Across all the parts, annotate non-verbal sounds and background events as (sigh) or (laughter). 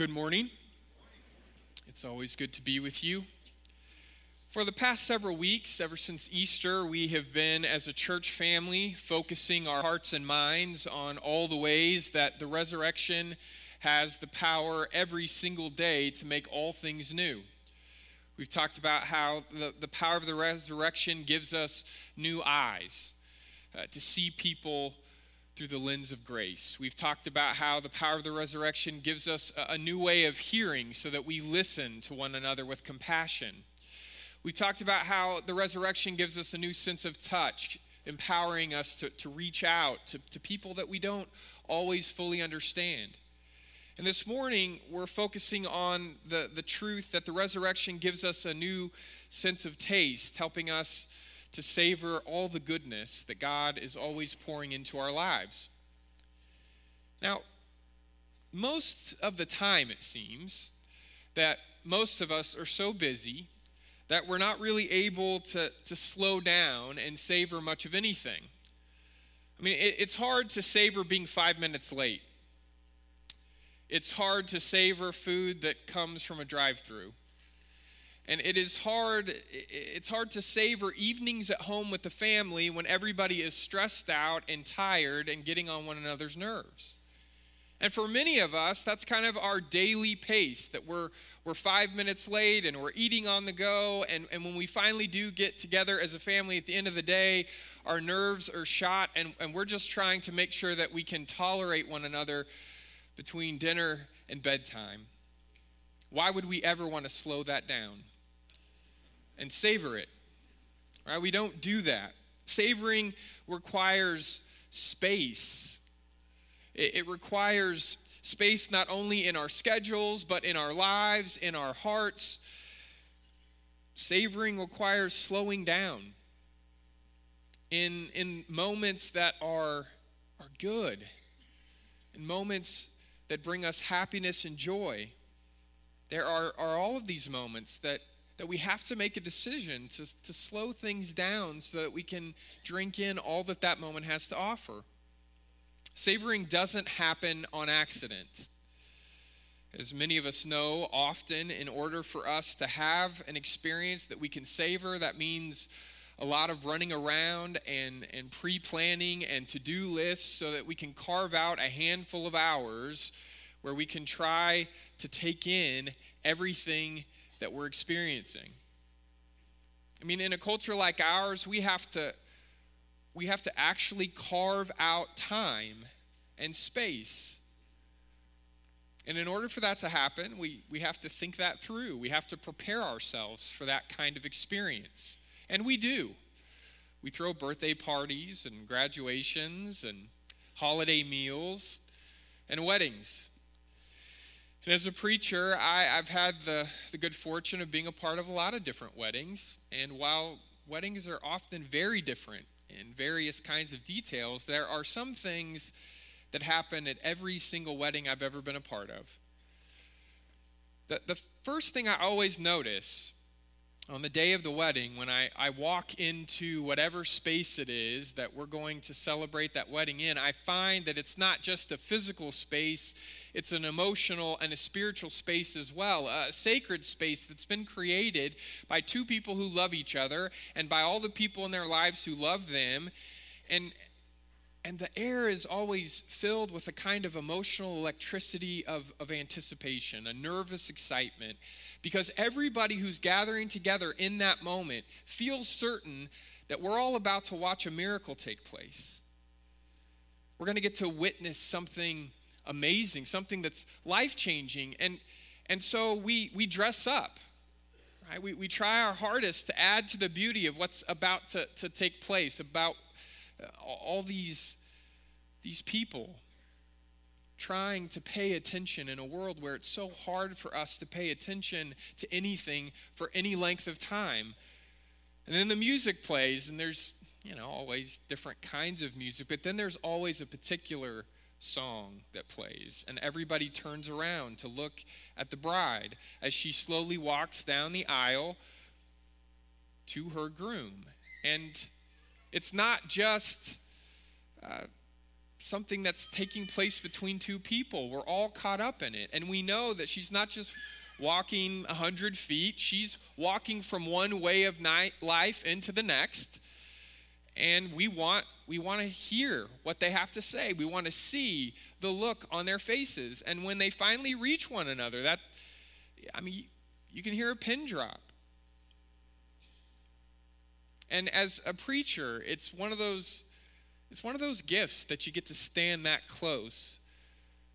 Good morning. It's always good to be with you. For the past several weeks, ever since Easter, we have been, as a church family, focusing our hearts and minds on all the ways that the resurrection has the power every single day to make all things new. We've talked about how the, the power of the resurrection gives us new eyes uh, to see people through the lens of grace. We've talked about how the power of the resurrection gives us a, new way of hearing so that we listen to one another with compassion. We've talked about how the resurrection gives us a new sense of touch, empowering us to, to reach out to, to people that we don't always fully understand. And this morning, we're focusing on the, the truth that the resurrection gives us a new sense of taste, helping us to savor all the goodness that God is always pouring into our lives. Now, most of the time, it seems that most of us are so busy that we're not really able to, to slow down and savor much of anything. I mean, it, it's hard to savor being five minutes late. It's hard to savor food that comes from a drive through. And it is hard, it's hard to savor evenings at home with the family when everybody is stressed out and tired and getting on one another's nerves. And for many of us, that's kind of our daily pace that we're, we're five minutes late and we're eating on the go. And, and when we finally do get together as a family at the end of the day, our nerves are shot and, and we're just trying to make sure that we can tolerate one another between dinner and bedtime. Why would we ever want to slow that down? And savor it. Right? We don't do that. Savoring requires space. It, it requires space not only in our schedules, but in our lives, in our hearts. Savoring requires slowing down in, in moments that are, are good, in moments that bring us happiness and joy. There are, are all of these moments that that we have to make a decision to, to slow things down so that we can drink in all that that moment has to offer. Savoring doesn't happen on accident. As many of us know, often in order for us to have an experience that we can savor, that means a lot of running around and, and pre planning and to do lists so that we can carve out a handful of hours where we can try to take in everything that we're experiencing. I mean, in a culture like ours, we have to we have to actually carve out time and space. And in order for that to happen, we, we have to think that through. We have to prepare ourselves for that kind of experience. And we do. We throw birthday parties and graduations and holiday meals and weddings. And as a preacher, I, have had the, the good fortune of being a part of a lot of different weddings. And while weddings are often very different in various kinds of details, there are some things that happen at every single wedding I've ever been a part of. The, the first thing I always notice on the day of the wedding, when I, I walk into whatever space it is that we're going to celebrate that wedding in, I find that it's not just a physical space, it's an emotional and a spiritual space as well, a sacred space that's been created by two people who love each other and by all the people in their lives who love them. And, and the air is always filled with a kind of emotional electricity of, of anticipation, a nervous excitement, because everybody who's gathering together in that moment feels certain that we're all about to watch a miracle take place. We're going to get to witness something amazing, something that's life changing. And, and so we, we dress up. Right? We, we try our hardest to add to the beauty of what's about to, to take place, about all these, these people trying to pay attention in a world where it's so hard for us to pay attention to anything for any length of time. And then the music plays, and there's, you know, always different kinds of music, but then there's always a particular song that plays, and everybody turns around to look at the bride as she slowly walks down the aisle to her groom. And it's not just uh, something that's taking place between two people. We're all caught up in it. And we know that she's not just walking 100 feet, she's walking from one way of night life into the next. And we want we want to hear what they have to say. We want to see the look on their faces. And when they finally reach one another, that I mean you can hear a pin drop. And as a preacher, it's one of those it's one of those gifts that you get to stand that close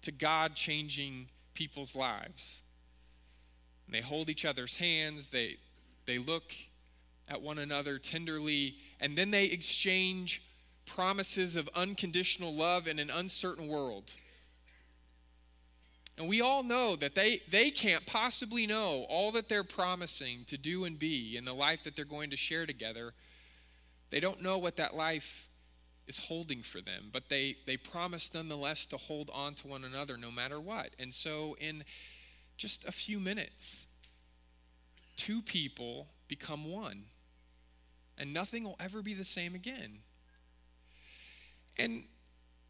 to God changing people's lives. And they hold each other's hands, they, they look at one another tenderly, and then they exchange promises of unconditional love in an uncertain world. And we all know that they, they can't possibly know all that they're promising to do and be in the life that they're going to share together. They don't know what that life is holding for them, but they, they promise nonetheless to hold on to one another no matter what. And so, in just a few minutes, two people become one, and nothing will ever be the same again. And,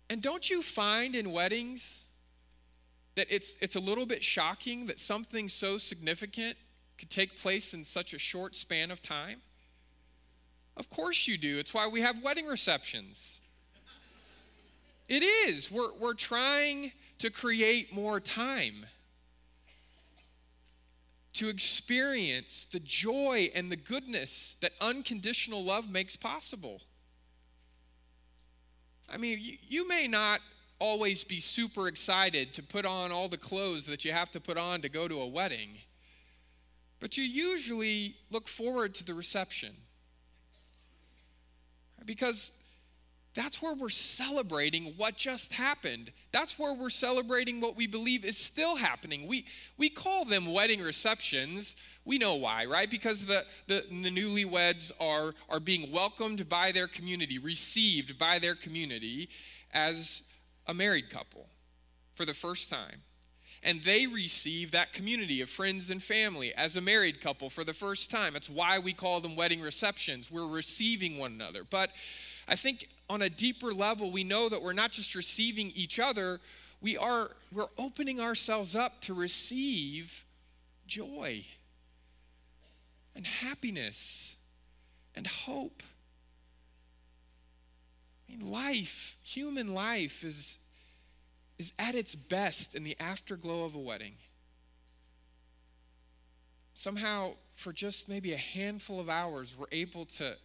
and don't you find in weddings that it's, it's a little bit shocking that something so significant could take place in such a short span of time? Of course you do. It's why we have wedding receptions. It is. We're, we're trying to create more time to experience the joy and the goodness that unconditional love makes possible. I mean, you, you, may not always be super excited to put on all the clothes that you have to put on to go to a wedding, but you usually look forward to the reception. Because that's where we're celebrating what just happened. That's where we're celebrating what we believe is still happening. We, we call them wedding receptions. We know why, right? Because the, the, the newlyweds are, are being welcomed by their community, received by their community as a married couple for the first time. And they receive that community of friends and family as a married couple for the first time. That's why we call them wedding receptions. We're receiving one another. But I think on a deeper level, we know that we're not just receiving each other, we are we're opening ourselves up to receive joy and happiness and hope. I mean, life, human life is, is at its best in the afterglow of a wedding. Somehow, for just maybe a handful of hours, we're able to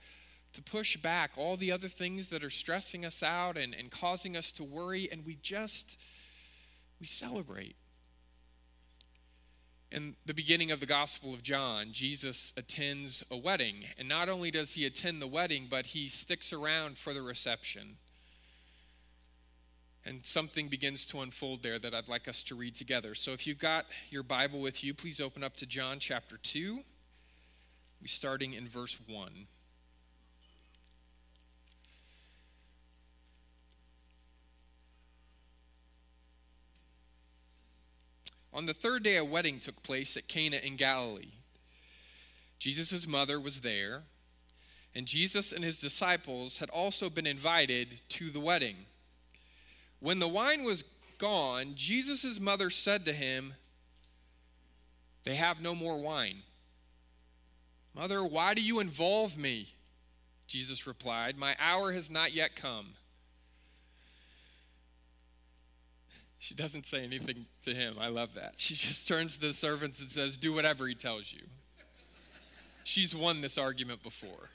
to push back all the other things that are stressing us out and, and causing us to worry, and we just, we celebrate. In the beginning of the Gospel of John, Jesus attends a wedding. And not only does he attend the wedding, but he sticks around for the reception. And something begins to unfold there that I'd like us to read together. So if you've got your Bible with you, please open up to John chapter 2. We're starting in verse 1. On the third day, a wedding took place at Cana in Galilee. Jesus' mother was there, and Jesus and his disciples had also been invited to the wedding. When the wine was gone, Jesus' mother said to him, They have no more wine. Mother, why do you involve me? Jesus replied, My hour has not yet come. She doesn't say anything to him. I love that. She just turns to the servants and says, Do whatever he tells you. She's won this argument before.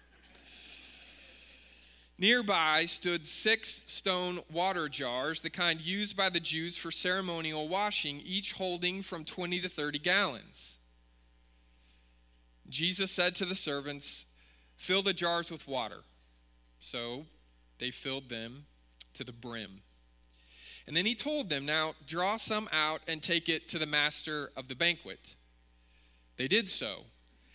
Nearby stood six stone water jars, the kind used by the Jews for ceremonial washing, each holding from 20 to 30 gallons. Jesus said to the servants, Fill the jars with water. So they filled them to the brim. And then he told them, Now draw some out and take it to the master of the banquet. They did so.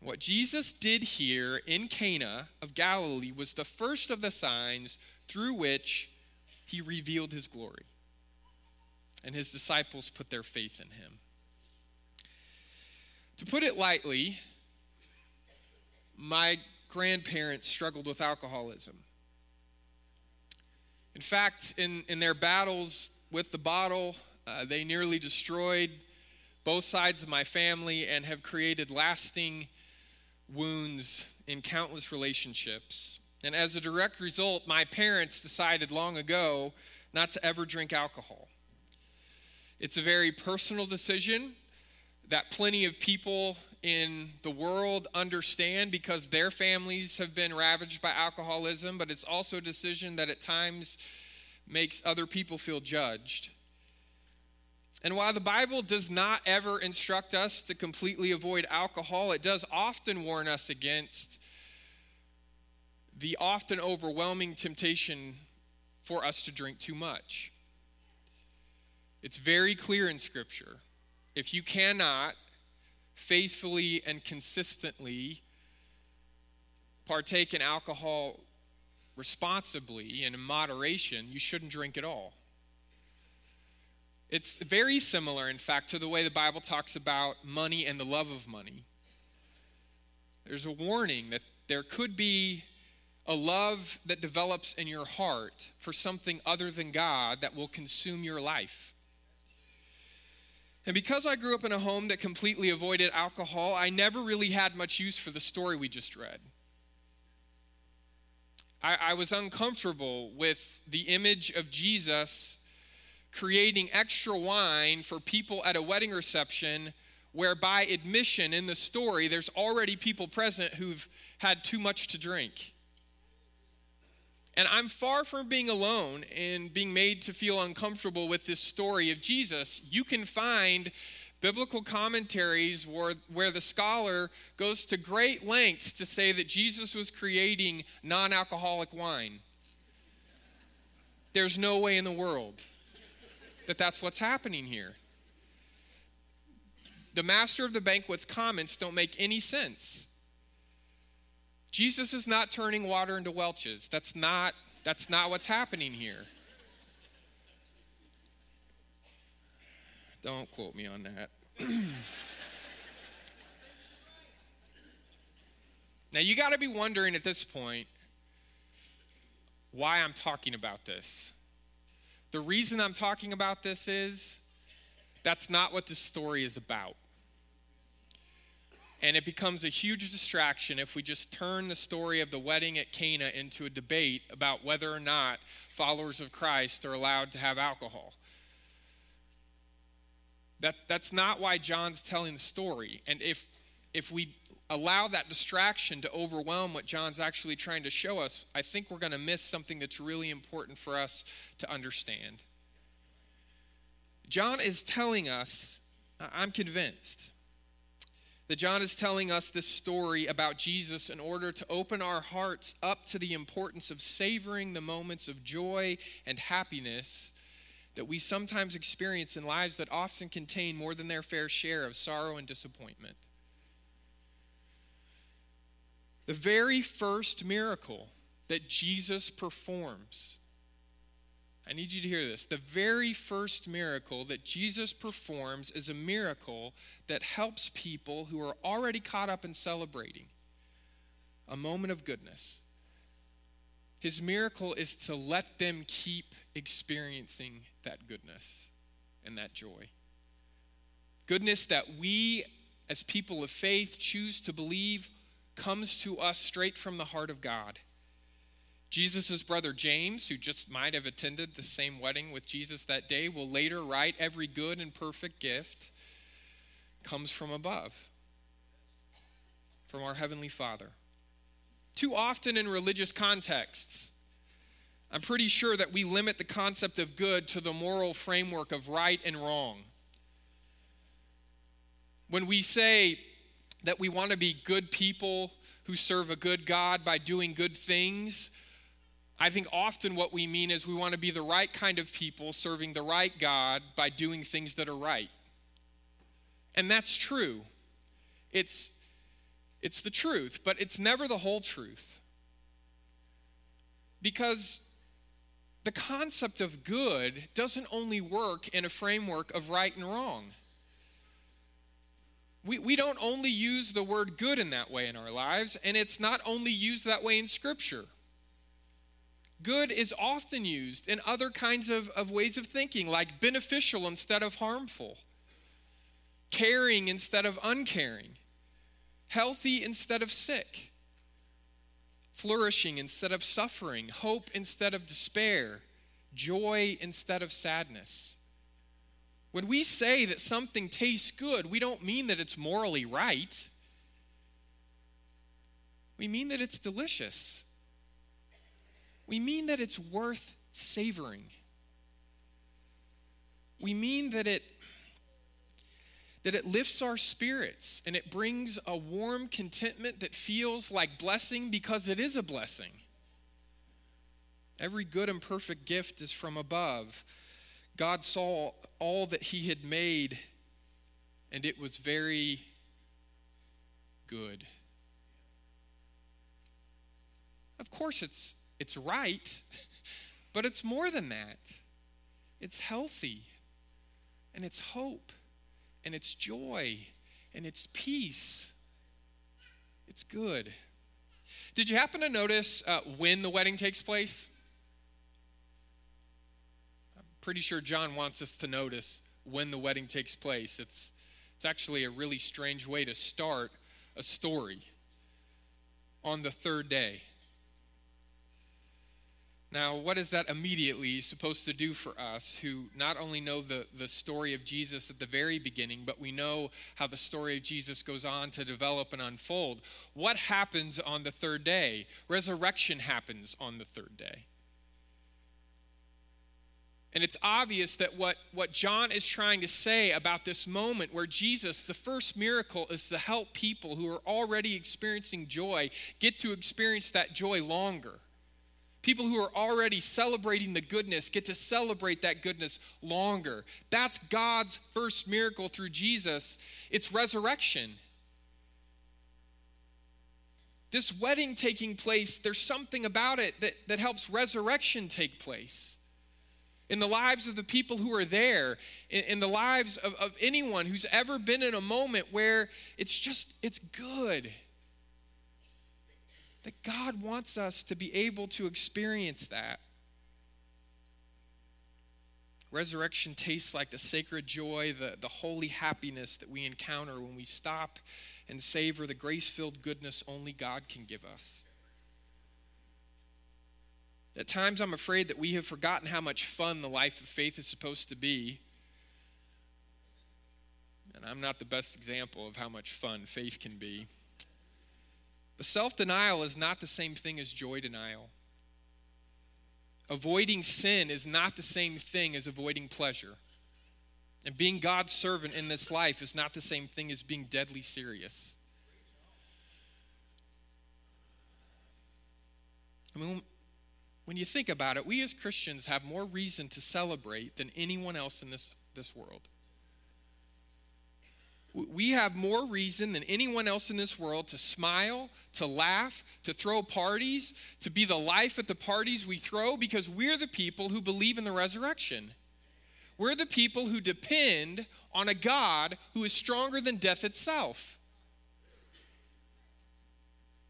What Jesus did here in Cana of Galilee was the first of the signs through which he revealed his glory. And his disciples put their faith in him. To put it lightly, my grandparents struggled with alcoholism. In fact, in, in their battles with the bottle, uh, they nearly destroyed both sides of my family and have created lasting wounds in countless relationships. And as a direct result, my parents decided long ago not to ever drink alcohol. It's a very personal decision that plenty of people in the world understand because their families have been ravaged by alcoholism, but it's also a decision that at times makes other people feel judged. And while the Bible does not ever instruct us to completely avoid alcohol, it does often warn us against the often overwhelming temptation for us to drink too much. It's very clear in Scripture. If you cannot faithfully and consistently partake in alcohol responsibly and in moderation, you shouldn't drink at all. It's very similar, in fact, to the way the Bible talks about money and the love of money. There's a warning that there could be a love that develops in your heart for something other than God that will consume your life. And because I grew up in a home that completely avoided alcohol, I never really had much use for the story we just read. I, I was uncomfortable with the image of Jesus creating extra wine for people at a wedding reception where by admission in the story there's already people present who've had too much to drink. And I'm far from being alone in being made to feel uncomfortable with this story of Jesus. You can find biblical commentaries where, where the scholar goes to great lengths to say that Jesus was creating non alcoholic wine. There's no way in the world that that's what's happening here. The master of the banquet's comments don't make any sense. Jesus is not turning water into Welch's. That's not, that's not what's happening here. Don't quote me on that. (clears throat) now, you got to be wondering at this point why I'm talking about this. The reason I'm talking about this is that's not what this story is about. And it becomes a huge distraction if we just turn the story of the wedding at Cana into a debate about whether or not followers of Christ are allowed to have alcohol. That, that's not why John's telling the story. And if, if we allow that distraction to overwhelm what John's actually trying to show us, I think we're going to miss something that's really important for us to understand. John is telling us, I'm convinced, that John is telling us this story about Jesus in order to open our hearts up to the importance of savoring the moments of joy and happiness that we sometimes experience in lives that often contain more than their fair share of sorrow and disappointment. The very first miracle that Jesus performs I need you to hear this. The very first miracle that Jesus performs is a miracle that helps people who are already caught up in celebrating a moment of goodness. His miracle is to let them keep experiencing that goodness and that joy. Goodness that we, as people of faith, choose to believe comes to us straight from the heart of God. Jesus' brother James, who just might have attended the same wedding with Jesus that day, will later write every good and perfect gift comes from above, from our Heavenly Father. Too often in religious contexts, I'm pretty sure that we limit the concept of good to the moral framework of right and wrong. When we say that we want to be good people who serve a good God by doing good things, I think often what we mean is we want to be the right kind of people serving the right God by doing things that are right. And that's true. It's, it's the truth, but it's never the whole truth. Because the concept of good doesn't only work in a framework of right and wrong. We, we don't only use the word good in that way in our lives, and it's not only used that way in Scripture. Good is often used in other kinds of, of ways of thinking, like beneficial instead of harmful, caring instead of uncaring, healthy instead of sick, flourishing instead of suffering, hope instead of despair, joy instead of sadness. When we say that something tastes good, we don't mean that it's morally right. We mean that it's delicious we mean that it's worth savoring. We mean that it that it lifts our spirits and it brings a warm contentment that feels like blessing because it is a blessing. Every good and perfect gift is from above. God saw all that he had made and it was very good. Of course it's it's right, (laughs) but it's more than that. It's healthy, and it's hope, and it's joy, and it's peace. It's good. Did you happen to notice uh, when the wedding takes place? Pretty sure John wants us to notice when the wedding takes place. It's, it's actually a really strange way to start a story on the third day. Now, what is that immediately supposed to do for us who not only know the, the story of Jesus at the very beginning, but we know how the story of Jesus goes on to develop and unfold? What happens on the third day? Resurrection happens on the third day. And it's obvious that what, what John is trying to say about this moment where Jesus, the first miracle, is to help people who are already experiencing joy get to experience that joy longer. People who are already celebrating the goodness get to celebrate that goodness longer. That's God's first miracle through Jesus. It's resurrection. This wedding taking place, there's something about it that, that helps resurrection take place. In the lives of the people who are there, in, in the lives of, of anyone who's ever been in a moment where it's just, it's good that God wants us to be able to experience that. Resurrection tastes like the sacred joy, the, the holy happiness that we encounter when we stop and savor the grace filled goodness only God can give us. At times, I'm afraid that we have forgotten how much fun the life of faith is supposed to be. And I'm not the best example of how much fun faith can be. But self denial is not the same thing as joy denial. Avoiding sin is not the same thing as avoiding pleasure. And being God's servant in this life is not the same thing as being deadly serious. I mean, when you think about it, we as Christians have more reason to celebrate than anyone else in this, this world we have more reason than anyone else in this world to smile, to laugh, to throw parties, to be the life at the parties we throw because we're the people who believe in the resurrection. We're the people who depend on a God who is stronger than death itself.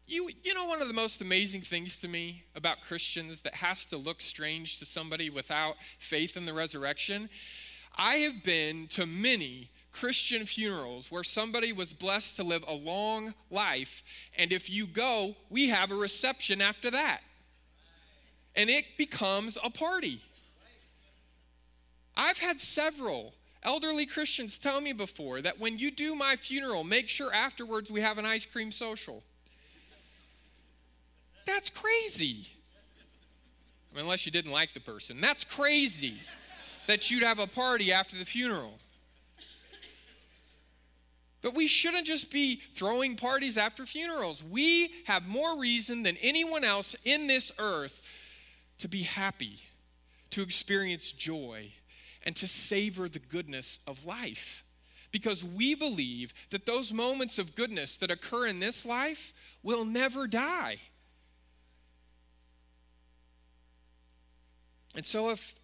You, you know, one of the most amazing things to me about Christians that has to look strange to somebody without faith in the resurrection? I have been to many Christian funerals where somebody was blessed to live a long life, and if you go, we have a reception after that. And it becomes a party. I've had several elderly Christians tell me before that when you do my funeral, make sure afterwards we have an ice cream social. That's crazy. I mean, unless you didn't like the person. That's crazy that you'd have a party after the funeral. But we shouldn't just be throwing parties after funerals. We have more reason than anyone else in this earth to be happy, to experience joy, and to savor the goodness of life. Because we believe that those moments of goodness that occur in this life will never die. And so if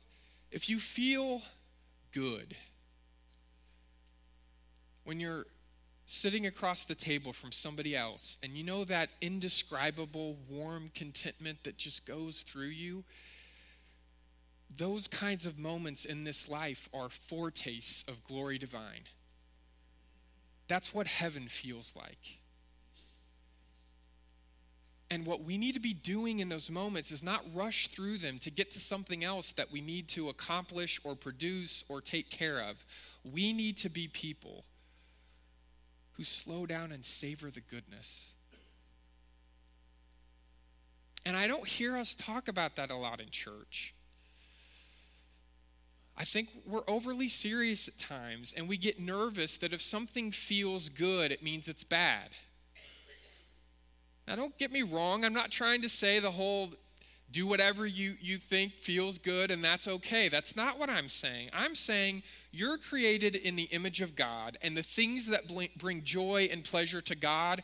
if you feel good when you're sitting across the table from somebody else and you know that indescribable warm contentment that just goes through you, those kinds of moments in this life are foretastes of glory divine. That's what heaven feels like. And what we need to be doing in those moments is not rush through them to get to something else that we need to accomplish or produce or take care of. We need to be people who slow down and savor the goodness. And I don't hear us talk about that a lot in church. I think we're overly serious at times, and we get nervous that if something feels good, it means it's bad. Now, don't get me wrong. I'm not trying to say the whole do whatever you, you think feels good and that's okay. That's not what I'm saying. I'm saying you're created in the image of God, and the things that bring joy and pleasure to God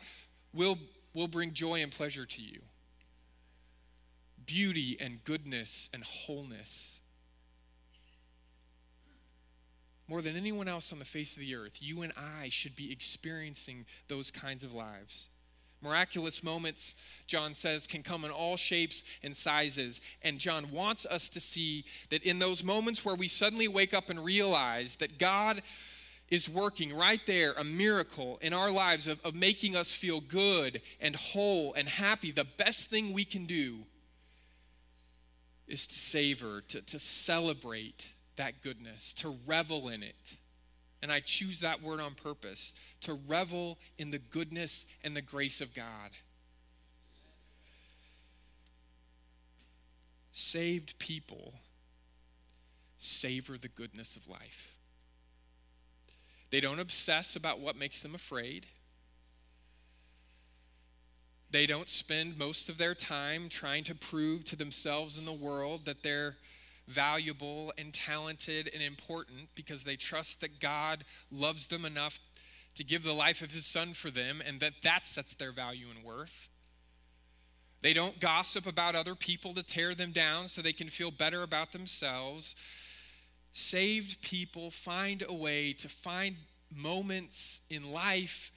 will, will bring joy and pleasure to you beauty and goodness and wholeness. More than anyone else on the face of the earth, you and I should be experiencing those kinds of lives. Miraculous moments, John says, can come in all shapes and sizes. And John wants us to see that in those moments where we suddenly wake up and realize that God is working right there, a miracle in our lives of, of making us feel good and whole and happy, the best thing we can do is to savor, to, to celebrate that goodness, to revel in it. And I choose that word on purpose to revel in the goodness and the grace of God. Saved people savor the goodness of life. They don't obsess about what makes them afraid. They don't spend most of their time trying to prove to themselves and the world that they're valuable and talented and important because they trust that God loves them enough to give the life of his son for them and that that sets their value and worth. They don't gossip about other people to tear them down so they can feel better about themselves. Saved people find a way to find moments in life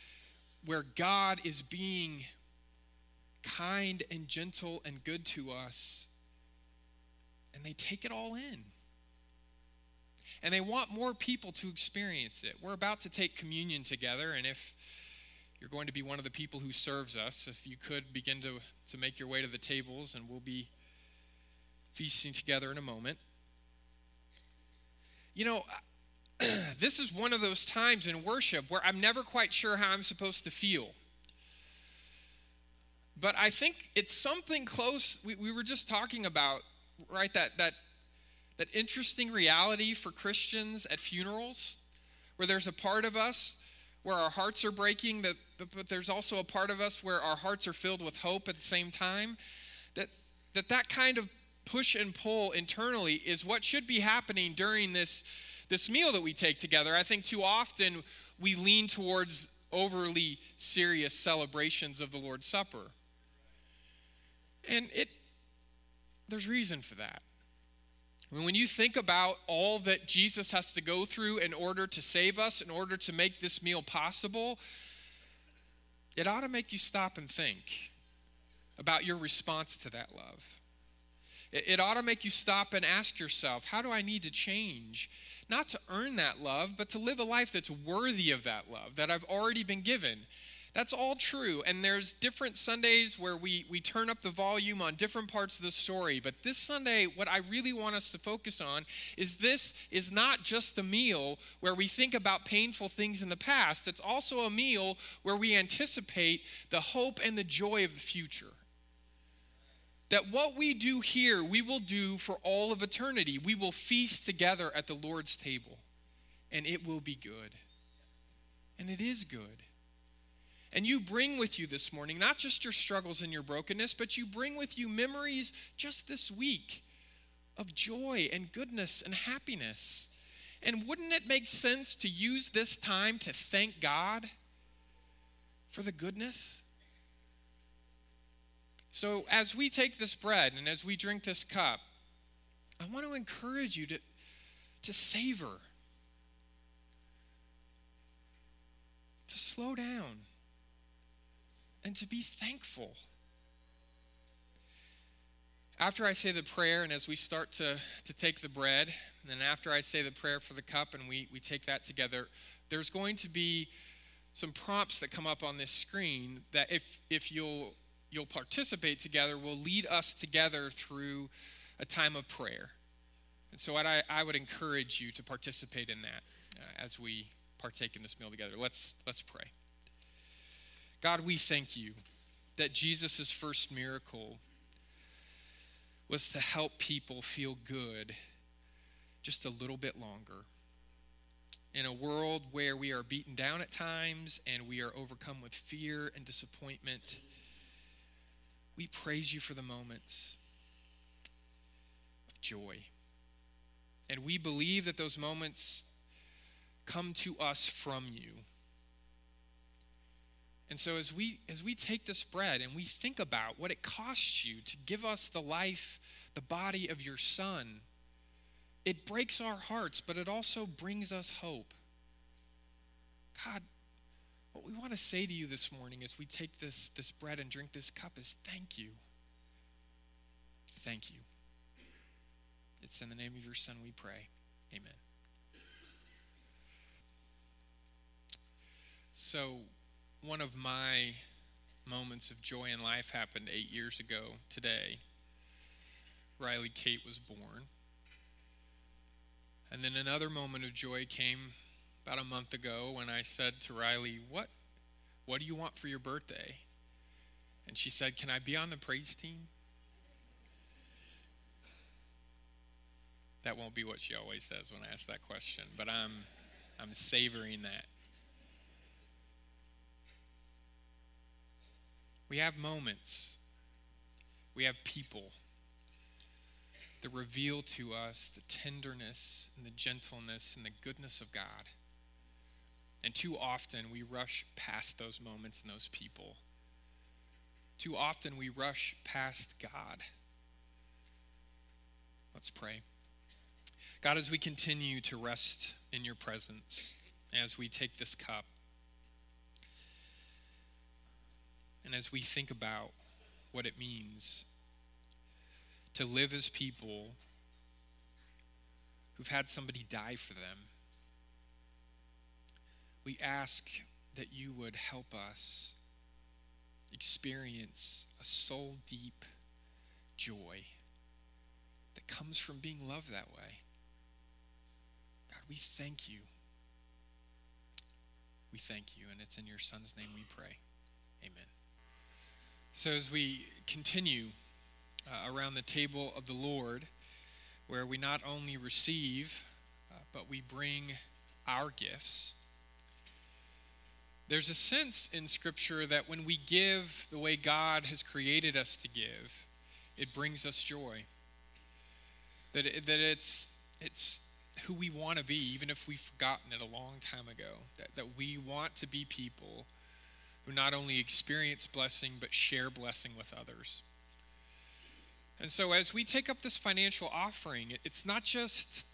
where God is being kind and gentle and good to us, and they take it all in and they want more people to experience it. We're about to take communion together, and if you're going to be one of the people who serves us, if you could begin to, to make your way to the tables, and we'll be feasting together in a moment. You know, (clears throat) this is one of those times in worship where I'm never quite sure how I'm supposed to feel. But I think it's something close. We, we were just talking about, right? That, that that interesting reality for Christians at funerals, where there's a part of us where our hearts are breaking, but, but there's also a part of us where our hearts are filled with hope at the same time. That, that that kind of push and pull internally is what should be happening during this, this meal that we take together. I think too often we lean towards overly serious celebrations of the Lord's Supper. And it there's reason for that. When you think about all that Jesus has to go through in order to save us, in order to make this meal possible, it ought to make you stop and think about your response to that love. It, ought to make you stop and ask yourself, how do I need to change? Not to earn that love, but to live a life that's worthy of that love that I've already been given. That's all true. And there's different Sundays where we, we turn up the volume on different parts of the story. But this Sunday, what I really want us to focus on is this is not just a meal where we think about painful things in the past, it's also a meal where we anticipate the hope and the joy of the future. That what we do here, we will do for all of eternity. We will feast together at the Lord's table, and it will be good. And it is good. And you bring with you this morning not just your struggles and your brokenness, but you bring with you memories just this week of joy and goodness and happiness. And wouldn't it make sense to use this time to thank God for the goodness? So, as we take this bread and as we drink this cup, I want to encourage you to, to savor, to slow down, and to be thankful. After I say the prayer, and as we start to, to take the bread, and after I say the prayer for the cup and we, we take that together, there's going to be some prompts that come up on this screen that if, if you'll, you'll participate together will lead us together through a time of prayer. And so I, I would encourage you to participate in that uh, as we partake in this meal together. Let's, let's pray. God, we thank you that Jesus' first miracle was to help people feel good just a little bit longer. In a world where we are beaten down at times and we are overcome with fear and disappointment, we praise you for the moments of joy. And we believe that those moments come to us from you. And so as we as we take this bread and we think about what it costs you to give us the life, the body of your son, it breaks our hearts, but it also brings us hope. God, what we want to say to you this morning as we take this, this bread and drink this cup is thank you. Thank you. It's in the name of your Son we pray. Amen. So, one of my moments of joy in life happened eight years ago today. Riley Kate was born. And then another moment of joy came about a month ago when I said to Riley, What, what do you want for your birthday? And she said, Can I be on the praise team? That won't be what she always says when I ask that question, but I'm, I'm savoring that. We have moments, we have people that reveal to us the tenderness and the gentleness and the goodness of God. And too often we rush past those moments and those people. Too often we rush past God. Let's pray. God, as we continue to rest in your presence, as we take this cup, and as we think about what it means to live as people who've had somebody die for them, we ask that you would help us experience a soul deep joy that comes from being loved that way. God, we thank you. We thank you, and it's in your Son's name we pray. Amen. So, as we continue uh, around the table of the Lord, where we not only receive, uh, but we bring our gifts, there's a sense in Scripture that when we give the way God has created us to give, it brings us joy. That, it, that it's, it's who we want to be, even if we've forgotten it a long time ago. That, that we want to be people who not only experience blessing, but share blessing with others. And so, as we take up this financial offering, it's not just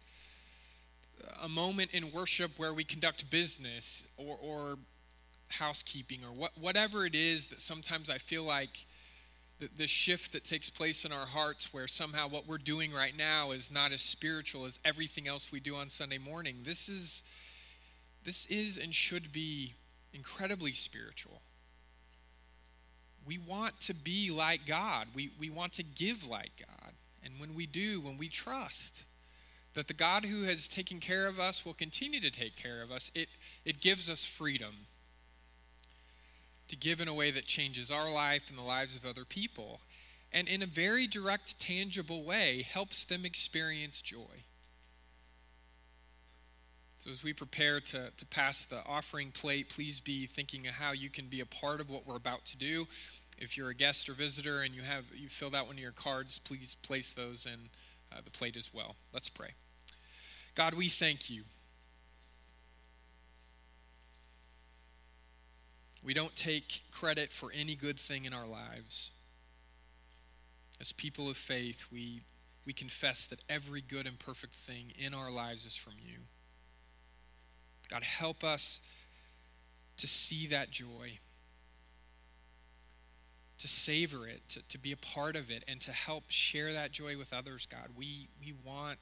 a moment in worship where we conduct business or, or housekeeping or what, whatever it is that sometimes I feel like the, the shift that takes place in our hearts where somehow what we're doing right now is not as spiritual as everything else we do on Sunday morning. This is, this is and should be incredibly spiritual. We want to be like God. We, we want to give like God. And when we do, when we trust that the God who has taken care of us will continue to take care of us, it, it gives us freedom to give in a way that changes our life and the lives of other people. And in a very direct, tangible way, helps them experience joy. So, as we prepare to, to pass the offering plate, please be thinking of how you can be a part of what we're about to do. If you're a guest or visitor and you have you filled out one of your cards, please place those in uh, the plate as well. Let's pray. God, we thank you. We don't take credit for any good thing in our lives. As people of faith, we, we confess that every good and perfect thing in our lives is from you. God, help us to see that joy, to savor it, to, to be a part of it, and to help share that joy with others, God. We, we, want,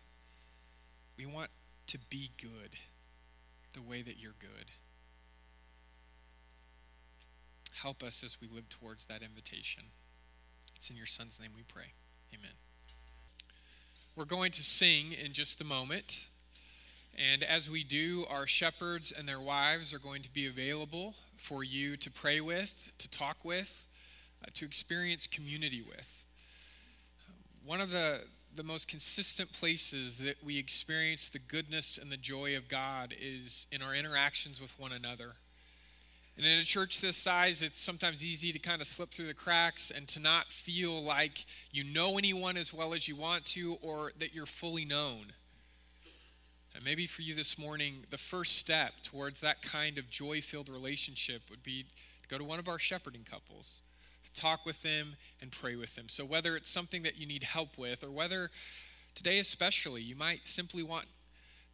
we want to be good the way that you're good. Help us as we live towards that invitation. It's in your Son's name we pray. Amen. We're going to sing in just a moment. And as we do, our shepherds and their wives are going to be available for you to pray with, to talk with, uh, to experience community with. One of the, the most consistent places that we experience the goodness and the joy of God is in our interactions with one another. And in a church this size, it's sometimes easy to kind of slip through the cracks and to not feel like you know anyone as well as you want to or that you're fully known. And maybe for you this morning, the first step towards that kind of joy filled relationship would be to go to one of our shepherding couples, to talk with them and pray with them. So, whether it's something that you need help with, or whether today especially you might simply want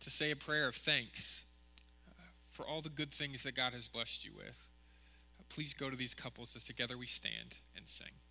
to say a prayer of thanks uh, for all the good things that God has blessed you with, uh, please go to these couples as together we stand and sing.